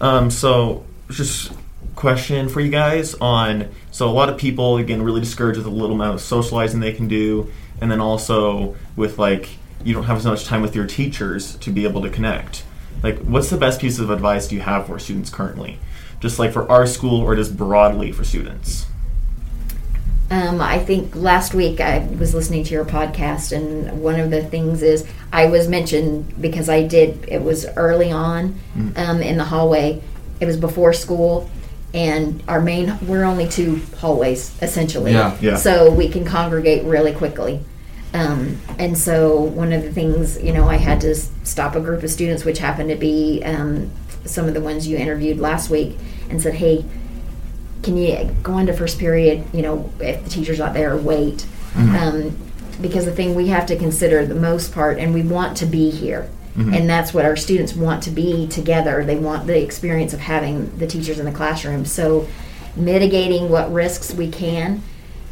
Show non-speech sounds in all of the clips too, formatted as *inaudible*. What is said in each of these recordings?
Um, so just question for you guys on so a lot of people again really discouraged with the little amount of socializing they can do, and then also with like you don't have as much time with your teachers to be able to connect. Like, what's the best piece of advice do you have for students currently? Just like for our school or just broadly for students? Um, I think last week I was listening to your podcast, and one of the things is I was mentioned because I did. It was early on um, in the hallway. It was before school, and our main we're only two hallways essentially. Yeah. Yeah. So we can congregate really quickly. Um, and so one of the things, you know, I had to stop a group of students, which happened to be um, some of the ones you interviewed last week, and said, "Hey, can you go on to first period? You know, if the teacher's not there, wait." Um, because the thing we have to consider the most part, and we want to be here, and that's what our students want to be together. They want the experience of having the teachers in the classroom. So, mitigating what risks we can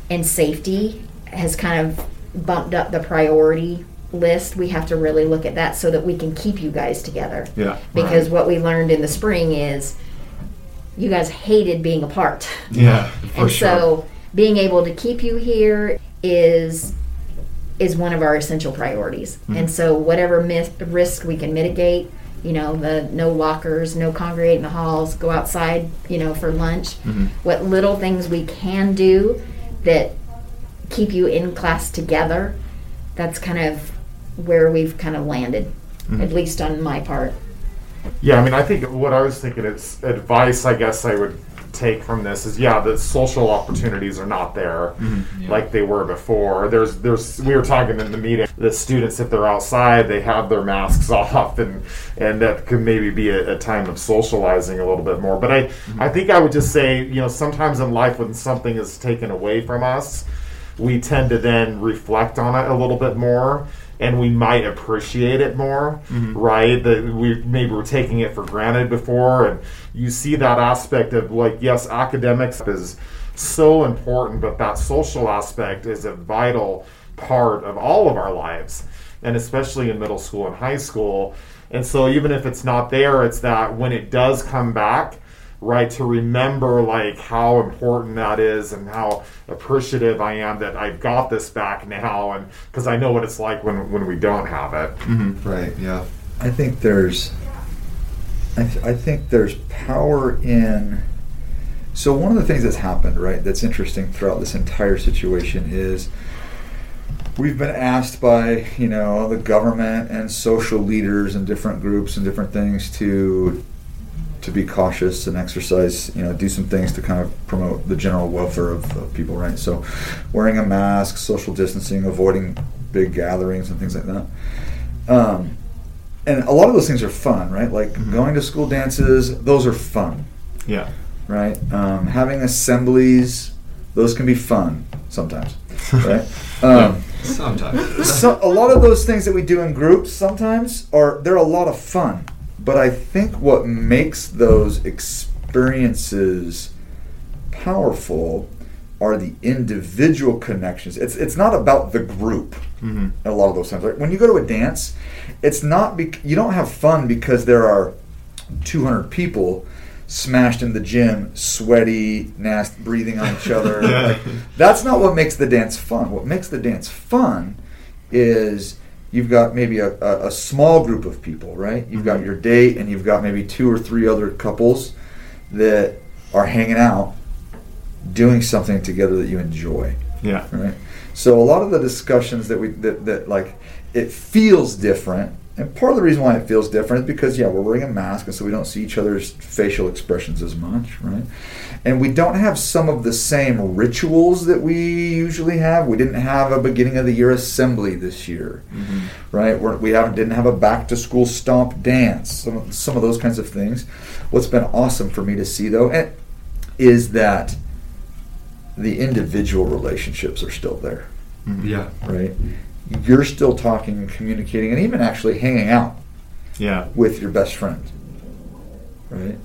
and safety has kind of bumped up the priority list. We have to really look at that so that we can keep you guys together. Yeah. Because what we learned in the spring is you guys hated being apart. Yeah. *laughs* and so being able to keep you here is is one of our essential priorities. Mm-hmm. And so whatever myth, risk we can mitigate, you know, the no lockers, no congregate in the halls, go outside, you know, for lunch. Mm-hmm. What little things we can do that keep you in class together, that's kind of where we've kind of landed, mm-hmm. at least on my part. Yeah, I mean, I think what I was thinking is advice. I guess I would take from this is yeah, the social opportunities are not there mm-hmm. like they were before. There's there's we were talking in the meeting. The students, if they're outside, they have their masks *laughs* off, and and that could maybe be a, a time of socializing a little bit more. But I mm-hmm. I think I would just say you know sometimes in life when something is taken away from us, we tend to then reflect on it a little bit more and we might appreciate it more mm-hmm. right? That we maybe were taking it for granted before and you see that aspect of like yes academics is so important but that social aspect is a vital part of all of our lives and especially in middle school and high school. And so even if it's not there it's that when it does come back right to remember like how important that is and how appreciative i am that i've got this back now and because i know what it's like when when we don't have it mm-hmm. Right. Yeah. I think there's, I, th- I think there's power in. So one of the things that's happened, right, that's interesting throughout this entire situation is we've been asked by you know the government and social leaders and different groups and different things to be cautious and exercise, you know, do some things to kind of promote the general welfare of, of people, right? So, wearing a mask, social distancing, avoiding big gatherings and things like that. Um, and a lot of those things are fun, right? Like going to school dances, those are fun, Yeah. right? Um, having assemblies, those can be fun sometimes, *laughs* right? Um, Sometimes. so a lot of those things that we do in groups sometimes are they're a lot of fun but i think what makes those experiences powerful are the individual connections. It's it's not about the group mm-hmm. a lot of those times. Like when you go to a dance it's not bec- you don't have fun because there are 200 people smashed in the gym sweaty nasty breathing on each other. *laughs* Like, that's not what makes the dance fun. What makes the dance fun is you've got maybe a, a, a small group of people, right? You've got mm-hmm. your date and you've got maybe two or three other couples that are hanging out doing something together that you enjoy, Yeah. right? So a lot of the discussions that we that, that like it feels different. And part of the reason why it feels different is because yeah, we're wearing a mask and so we don't see each other's facial expressions as much, right? And we don't have some of the same rituals that we usually have. We didn't have a beginning of the year assembly this year, mm-hmm. right? We're, we haven't didn't have a back to school stomp dance. Some of, some of those kinds of things. What's been awesome for me to see though, is that the individual relationships are still there Yeah. right? You're still talking and communicating and even actually hanging out Yeah. with your best friend, right?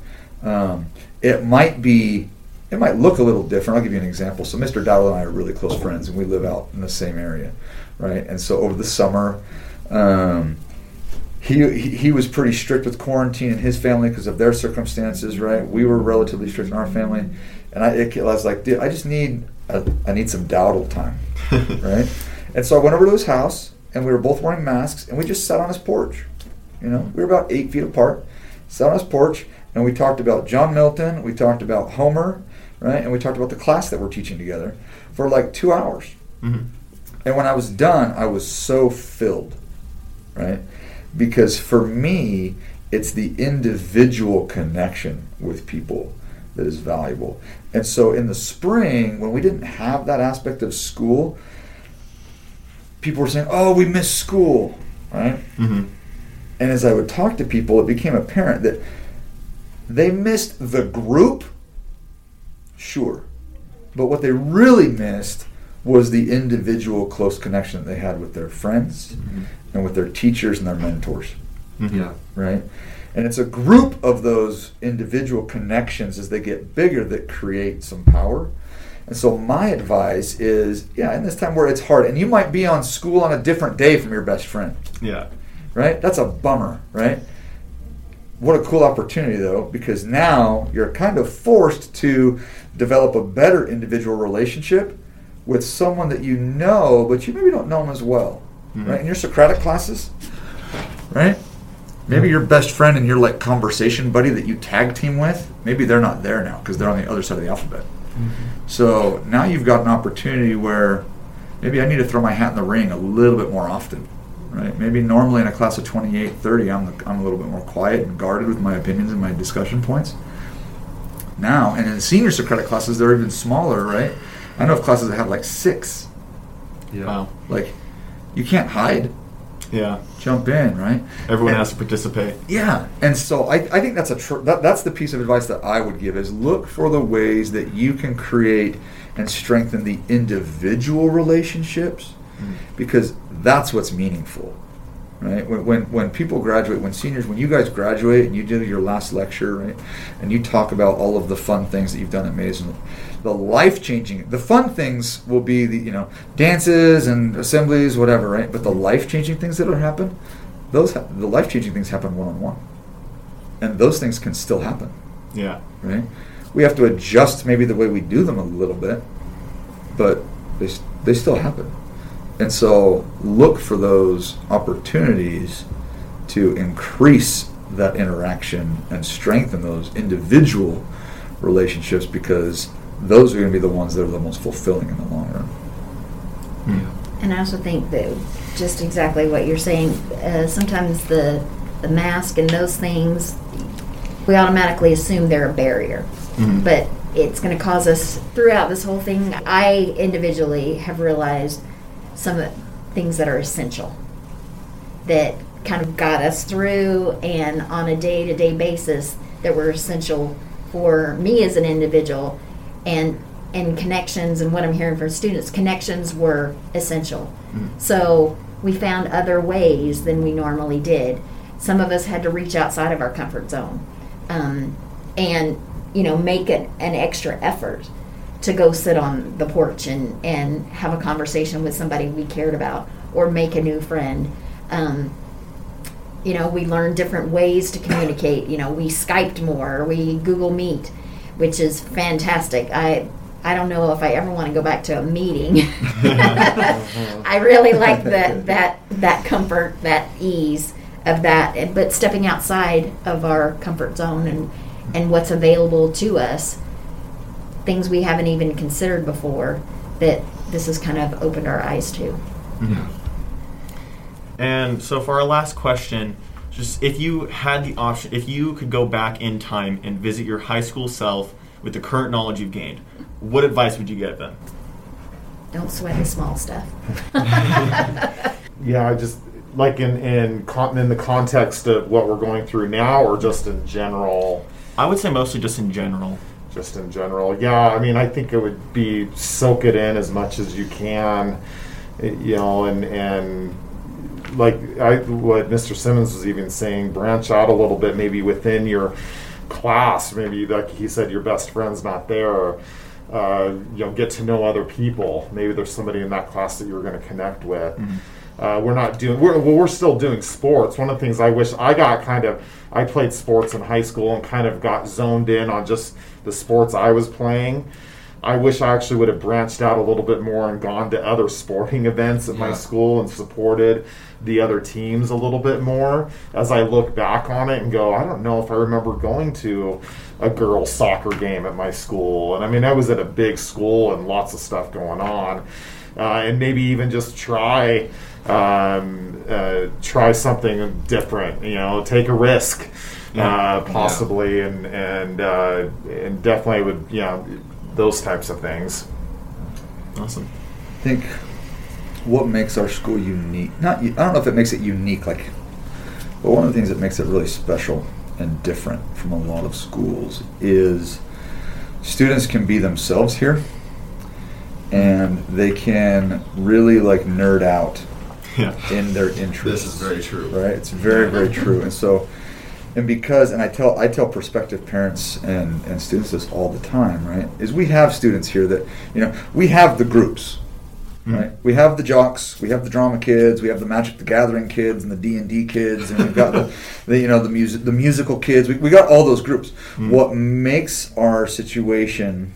Um, it might be, it might look a little different. I'll give you an example. So, Mr. Dowell and I are really close friends, and we live out in the same area, right? And so, over the summer, um, he, he he was pretty strict with quarantine in his family because of their circumstances, right? We were relatively strict in our family, and I, it, I was like, dude, I just need a, I need some dowdle time, *laughs* right? And so I went over to his house, and we were both wearing masks, and we just sat on his porch. You know, we were about eight feet apart, sat on his porch, and we talked about John Milton, we talked about Homer, right, and we talked about the class that we're teaching together for like two hours. Mhm. And when I was done, I was so filled, right? Because for me, it's the individual connection with people that is valuable. And so in the spring, when we didn't have that aspect of school, people were saying, oh, we miss school, right? Mhm. And as I would talk to people, it became apparent that they missed the group, sure. But what they really missed was the individual close connection that they had with their friends and with their teachers and their mentors, Mhm. Yeah. right? And it's a group of those individual connections as they get bigger that create some power. And so my advice is, yeah, in this time where it's hard, and you might be on school on a different day from your best friend Yeah. right? That's a bummer, right? What a cool opportunity, though, because now you're kind of forced to develop a better individual relationship with someone that you know, but you maybe don't know them as well, Mhm. right? In your Socratic classes, right? Maybe your best friend and your like conversation buddy that you tag team with, maybe they're not there now because they're on the other side of the alphabet. Mm-hmm. So now you've got an opportunity where maybe I need to throw my hat in the ring a little bit more often, right? Maybe normally in a class of 28, 30, I'm, the, I'm a little bit more quiet and guarded with my opinions and my discussion points. Now, and in senior Socratic classes, they're even smaller, right? I know of classes that have like six. Yeah. Wow. Like, you can't hide, Yeah. jump in, right? Everyone And- has to participate. Yeah, and so I, I think that's a tr- that, that's the piece of advice that I would give is look for the ways that you can create and strengthen the individual relationships mm-hmm. because that's what's meaningful, right? When, when when people graduate, when seniors, when you guys graduate and you do your last lecture, right, and you talk about all of the fun things that you've done at Mason, the life changing, the fun things will be the you know dances and assemblies, whatever, right? But the life changing things that will happen, those ha- the life changing things happen one on one, and those things can still happen, Yeah. right? We have to adjust maybe the way we do them a little bit, but they they still happen, and so look for those opportunities to increase that interaction and strengthen those individual relationships because those are going to be the ones that are the most fulfilling in the long run. Yeah. And I also think that just exactly what you're saying. Uh, sometimes the the mask and those things, we automatically assume they're a barrier, Mhm. but it's going to cause us throughout this whole thing. I individually have realized some of things that are essential that kind of got us through, and on a day to day basis that were essential for me as an individual, and and connections and what I'm hearing from students, connections were essential. So we found other ways than we normally did. Some of us had to reach outside of our comfort zone, um, and you know make an, an extra effort to go sit on the porch and and have a conversation with somebody we cared about, or make a new friend. Um, you know, we learned different ways to communicate. You know, we Skyped more, we Google Meet, which is fantastic. I I don't know if I ever want to go back to a meeting. *laughs* I really like that that that comfort, that ease of that. But stepping outside of our comfort zone and and what's available to us, things we haven't even considered before, that this has kind of opened our eyes to. Yeah. And so for our last question, just if you had the option, if you could go back in time and visit your high school self with the current knowledge you've gained, what advice would you give them? Don't sweat the small stuff. *laughs* Yeah, I just like in in con- in the context of what we're going through now, or just in general. I would say mostly just in general. just in general. Yeah, I mean, I think it would be soak it in as much as you can, eh, you know, and and like I what Mr. Simmons was even saying, branch out a little bit, maybe within your class. Maybe like he said, your best friend's not there. Uh, you know, get to know other people. Maybe there's somebody in that class that you're going to connect with. Uh, we're not doing. We're, well, we're still doing sports. One of the things I wish I got kind of. I played sports in high school and kind of got zoned in on just the sports I was playing. I wish I actually would have branched out a little bit more and gone to other sporting events at my school and supported the other teams a little bit more. As I look back on it and go, I don't know if I remember going to a girls' soccer game at my school. And I mean, I was at a big school and lots of stuff going on. Uh, and maybe even just try um, uh, try something different. You know, take a risk, uh, possibly, and and uh, and definitely would you know those types of things. Awesome. I think what makes our school unique, not, I don't know if it makes it unique, like, but one of the things that makes it really special and different from a lot of schools is students can be themselves here and they can really like nerd out Yeah. in their interests. This is very true. right? It's very, very true. And so, and because, and I tell, I tell prospective parents and, and students this all the time, right? Is we have students here that, you know, we have the groups, hmm. right? We have the jocks, we have the drama kids, we have the Magic the Gathering kids, and the D and D kids, and we've got the, *laughs* the, you know, the music, the musical kids. We, we got all those groups. Hmm. What makes our situation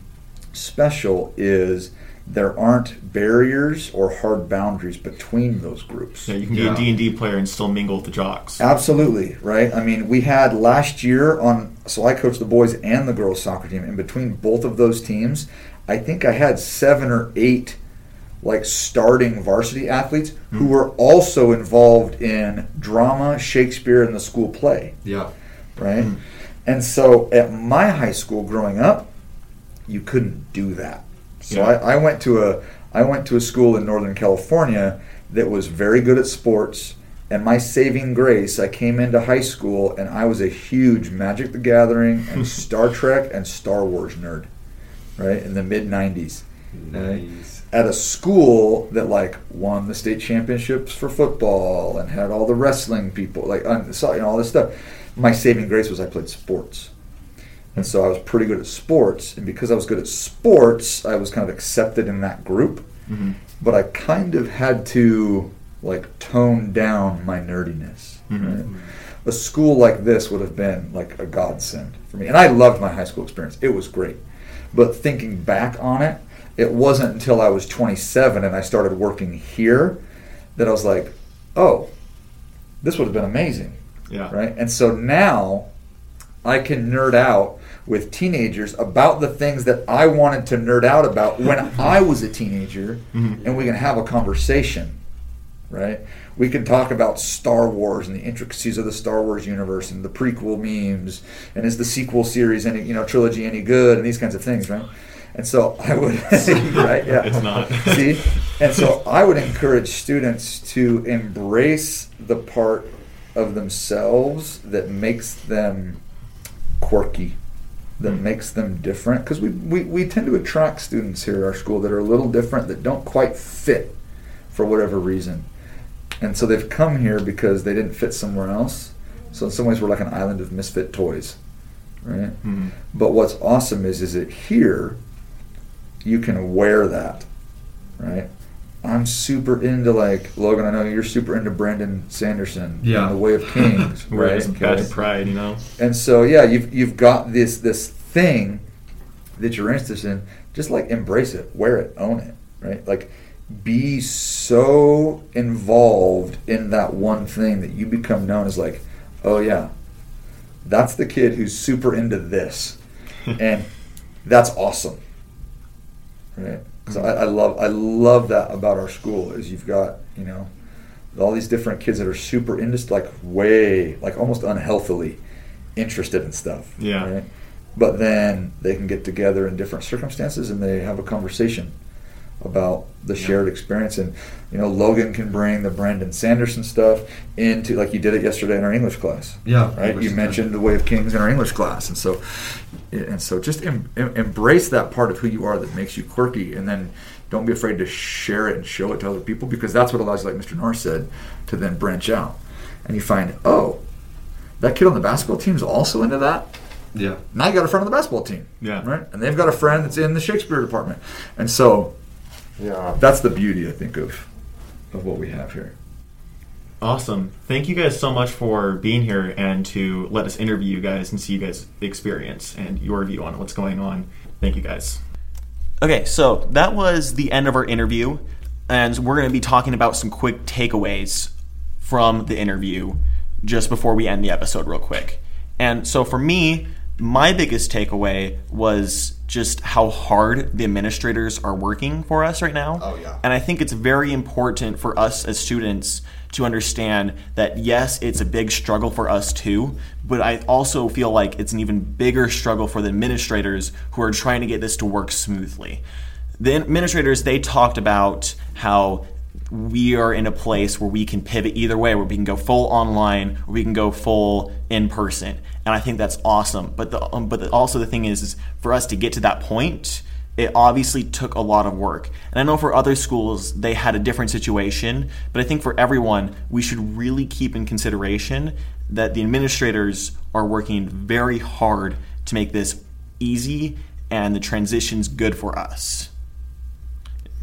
special is there aren't barriers or hard boundaries between those groups. Yeah, you can be Yeah. a D and D player and still mingle with the jocks. Absolutely, right? I mean, we had last year on, so I coached the boys and the girls soccer team. In between both of those teams, I think I had seven or eight like starting varsity athletes who hmm. were also involved in drama, Shakespeare, and the school play, Yeah. right? Hmm. And so at my high school growing up, you couldn't do that. So Yeah. I, I went to a I went to a school in Northern California that was very good at sports. And my saving grace, I came into high school and I was a huge Magic the Gathering and *laughs* Star Trek and Star Wars nerd, right? In the mid 90s. Nice. At a school that like won the state championships for football and had all the wrestling people, like you know, all this stuff. My saving grace was I played sports. And so I was pretty good at sports. And because I was good at sports, I was kind of accepted in that group. Mm-hmm. But I kind of had to like tone down my nerdiness. Mhm. Right? A school like this would have been like a godsend for me. And I loved my high school experience. It was great. But thinking back on it, it wasn't until I was 27 and I started working here that I was like, oh, this would have been amazing Yeah. right? And so now I can nerd out with teenagers about the things that I wanted to nerd out about when *laughs* I was a teenager, Mhm. and we can have a conversation, right? We can talk about Star Wars and the intricacies of the Star Wars universe and the prequel memes, and is the sequel series any you know trilogy any good and these kinds of things, right? And so I would, *laughs* right? Yeah, It's not. See, and so I would encourage students to embrace the part of themselves that makes them quirky, that Mm. makes them different. Because we, we, we tend to attract students here at our school that are a little different, that don't quite fit for whatever reason. And so they've come here because they didn't fit somewhere else. So in some ways, we're like an island of misfit toys, right? Mhm. But what's awesome is, is that here you can wear that, right? I'm super into like Logan. I know you're super into Brandon Sanderson. Yeah. the Way of Kings, *laughs* right? badge of pride, you know. And so yeah, you've you've got this this thing that you're interested in. Just like embrace it, wear it, own it, right? Like be so involved in that one thing that you become known as like, oh yeah, that's the kid who's super into this, *laughs* and that's awesome, right? So I, I love I love that about our school is you've got you know all these different kids that are super into like way like almost unhealthily interested in stuff. Yeah. Right? But then they can get together in different circumstances and they have a conversation about the shared experience. And you know, Logan can bring the Brandon Sanderson stuff into like you did it yesterday in our English class. Yeah. Right. You mentioned the Way of Kings in our English class, and so and so just em, em, embrace that part of who you are that makes you quirky, and then don't be afraid to share it and show it to other people because that's what allows you, like Mr. Norris said, to then branch out. And you find, oh, that kid on the basketball team is also into that. Yeah. Now you got a friend on the basketball team, Yeah. right? And they've got a friend that's in the Shakespeare department, and so Yeah. that's the beauty, I think, of of what we have here. Awesome. Thank you guys so much for being here and to let us interview you guys and see you guys' experience and your view on what's going on. Thank you guys. Okay, so that was the end of our interview, and we're going to be talking about some quick takeaways from the interview just before we end the episode, real quick. And so for me, my biggest takeaway was just how hard the administrators are working for us right now. Oh, yeah. And I think it's very important for us as students to understand that yes, it's a big struggle for us too, but I also feel like it's an even bigger struggle for the administrators who are trying to get this to work smoothly. The administrators, they talked about how we are in a place where we can pivot either way, where we can go full online or we can go full in person, and I think that's awesome. But the um, but the, also the thing is, is for us to get to that point, it obviously took a lot of work. And I know for other schools they had a different situation, but I think for everyone we should really keep in consideration that the administrators are working very hard to make this easy and the transition's good for us.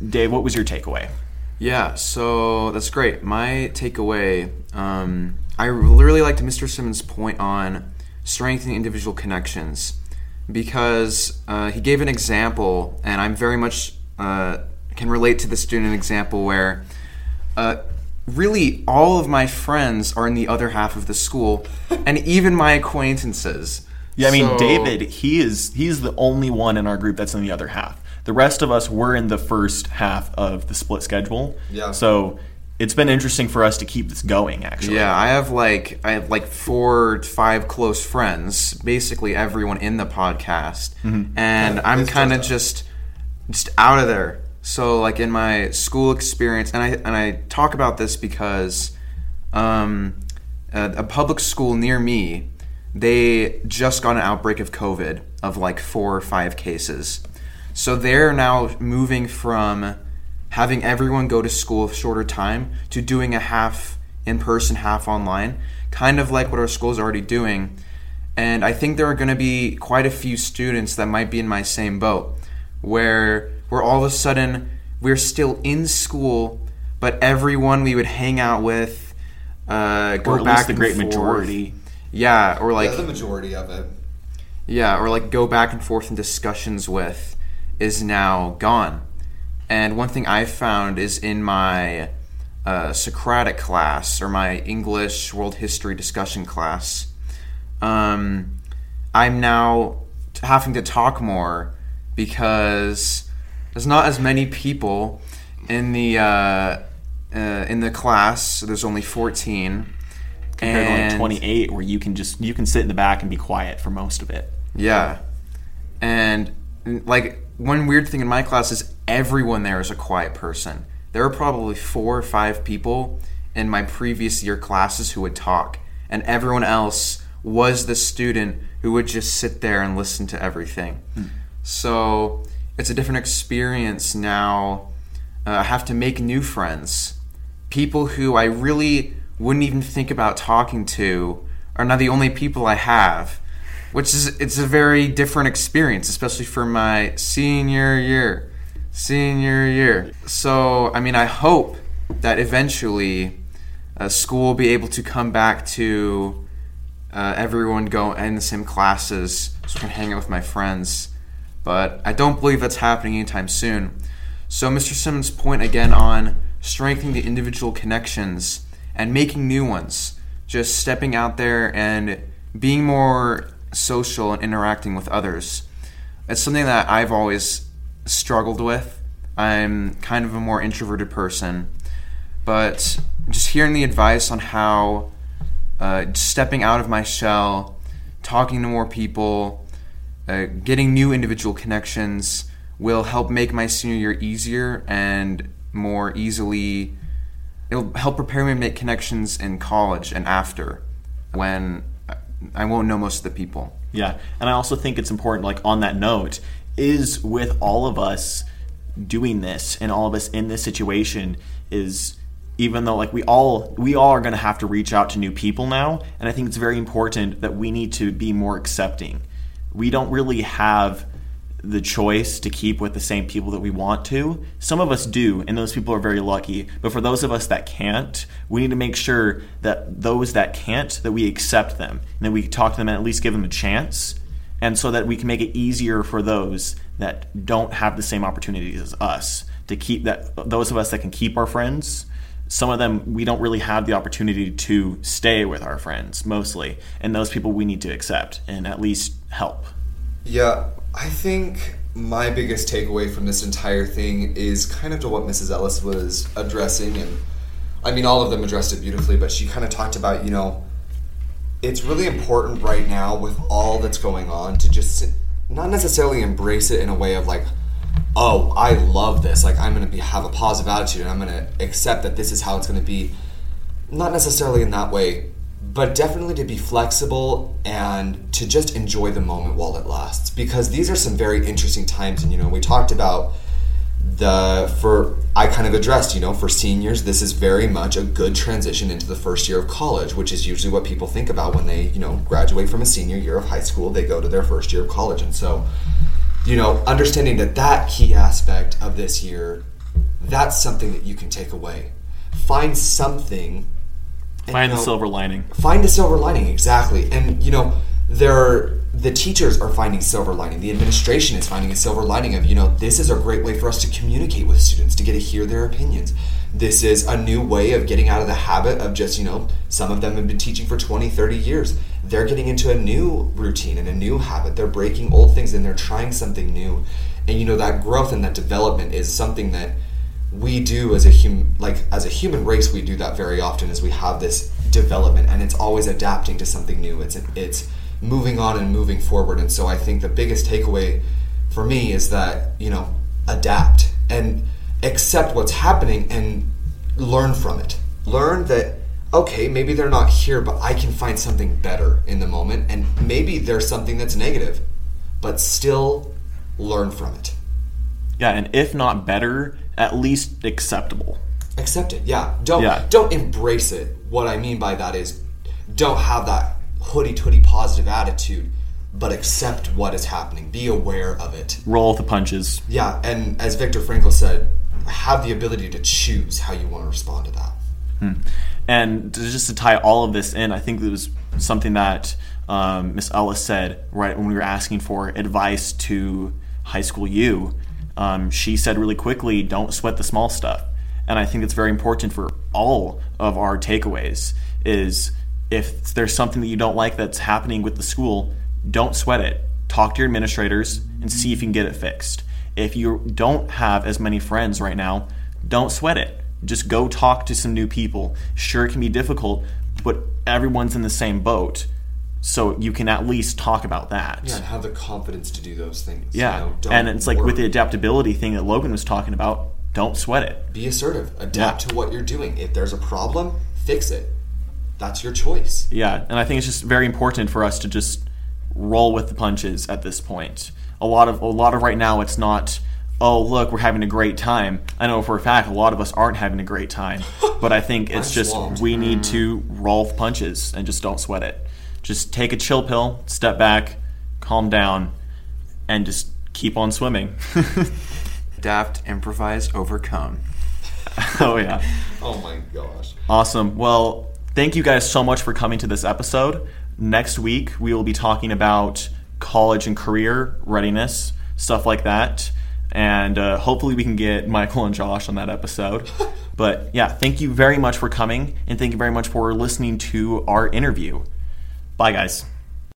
Dave, what was your takeaway? Yeah, so that's great. My takeaway, um, I really liked Mr. Simmons' point on strengthening individual connections because uh, he gave an example, and I'm very much uh, can relate to the student example where uh, really all of my friends are in the other half of the school, *laughs* and even my acquaintances. Yeah, I mean So- David, he is he's the only one in our group that's in the other half. The rest of us were in the first half of the split schedule. Yeah. So it's been interesting for us to keep this going actually. Yeah, I have like I have like four, five close friends, basically everyone in the podcast, and I'm kind of just just out of there. So like in my school experience, and I and I talk about this because um, a, a public school near me, they just got an outbreak of COVID of like four or five cases. So they're now moving from having everyone go to school a shorter time to doing a half in person, half online, kind of like what our school's already doing. And I think there are going to be quite a few students that might be in my same boat, where where all of a sudden we're still in school, but everyone we would hang out with, uh, go Or at back least the great forth. majority. Yeah, or like yeah, the majority of it. yeah, or like go back and forth in discussions with is now gone. And one thing I found is in my uh, Socratic class or my English world history discussion class, um, I'm now having to talk more because there's not as many people in the uh, uh, in the class. There's only 14. Compared to and- like 28 where you can just you can sit in the back and be quiet for most of it. Yeah. And like one weird thing in my class is everyone there is a quiet person. There are probably four or five people in my previous year classes who would talk, and everyone else was the student who would just sit there and listen to everything. So it's a different experience now. Uh, I have to make new friends. People who I really wouldn't even think about talking to are now the only people I have which is it's a very different experience, especially for my senior year. Senior year. So, I mean, I hope that eventually uh, school will be able to come back to uh, everyone go in the same classes so I can hang out with my friends. But I don't believe that's happening anytime soon. So, Mr. Simmons' point again on strengthening the individual connections and making new ones, just stepping out there and being more social and interacting with others. It's something that I've always struggled with. I'm kind of a more introverted person, but just hearing the advice on how uh, stepping out of my shell, talking to more people, uh, getting new individual connections will help make my senior year easier and more easily. It'll help prepare me to make connections in college and after when I won't know most of the people. Yeah, and I also think it's important, like on that note, is with all of us doing this and all of us in this situation is even though like we all we all are going to have to reach out to new people now and i think it's very important that we need to be more accepting we don't really have the choice to keep with the same people that we want to. Some of us do, and those people are very lucky. But for those of us that can't, we need to make sure that those that can't, that we accept them and that we talk to them and at least give them a chance. And so that we can make it easier for those that don't have the same opportunities as us to keep that those of us that can keep our friends some of them we don't really have the opportunity to stay with our friends mostly and those people we need to accept and at least help Yeah, I think my biggest takeaway from this entire thing is kind of to what Mrs. Ellis was addressing, and I mean, all of them addressed it beautifully, but she kind of talked about, you know, it's really important right now with all that's going on to just not necessarily embrace it in a way of like, oh, I love this. Like, I'm going to be have a positive attitude and I'm going to accept that this is how it's going to be. Not necessarily in that way, but definitely to be flexible and to just enjoy the moment while it lasts. Because these are some very interesting times. And, you know, we talked about the for I kind of addressed, you know, for seniors, this is very much a good transition into the first year of college, which is usually what people think about when they, you know, graduate from a senior year of high school, they go to their first year of college. And so, you know, understanding that that key aspect of this year, that's something that you can take away. Find something find you the silver lining. find a silver lining exactly. And you know there are, the teachers are finding silver lining. The administration is finding a silver lining of you know this is a great way for us to communicate with students to get to hear their opinions. This is a new way of getting out of the habit of just you know some of them have been teaching for 20 30 years. They're getting into a new routine and a new habit. They're breaking old things and they're trying something new. And you know that growth and that development is something that we do as a hum like as a human race we do that very often as we have this development and it's always adapting to something new. It's it's moving on and moving forward. And so i think the biggest takeaway for me is that you know adapt and accept what's happening and learn from it. Learn that okay maybe they're not here but i can find something better in the moment and maybe there's something that's negative but still learn from it yeah and if not better at least acceptable. Accept it yeah. Don't Yeah. don't embrace it. What i mean by that is don't have that hoodie toody positive attitude but accept what is happening. Be aware of it. Roll with the punches. Yeah and as Viktor Frankl said have the ability to choose how you want to respond to that. And just to tie all of this in, I think it was something that um, Miss Ellis said right when we were asking for advice to high school you. Um, she said really quickly, "Don't sweat the small stuff." And I think it's very important for all of our takeaways. Is if there's something that you don't like that's happening with the school, don't sweat it. Talk to your administrators and see if you can get it fixed. If you don't have as many friends right now, don't sweat it. Just go talk to some new people. Sure, it can be difficult, but everyone's in the same boat. So you can at least talk about that. yeah and have the confidence to do those things Yeah. you know? And it's like with the adaptability thing that Logan was talking about, don't sweat it. be assertive adapt Yeah. to what you're doing if there's a problem fix it that's your choice Yeah, and I think it's just very important for us to just roll with the punches at this point. A lot of a lot of right now it's not oh look we're having a great time. I know for a fact a lot of us aren't having a great time, *laughs* but I think it's just swamped. we need mm. to roll with punches and just don't sweat it. Just take a chill pill, step back, calm down, and just keep on swimming. *laughs* Adapt, improvise, overcome. *laughs* oh yeah. oh my gosh Awesome. Well, thank you guys so much for coming to this episode. Next week, we will be talking about college and career readiness, stuff like that. And uh, hopefully, we can get Michael and Josh on that episode. *laughs* But yeah, thank you very much for coming, and thank you very much for listening to our interview. Bye, guys.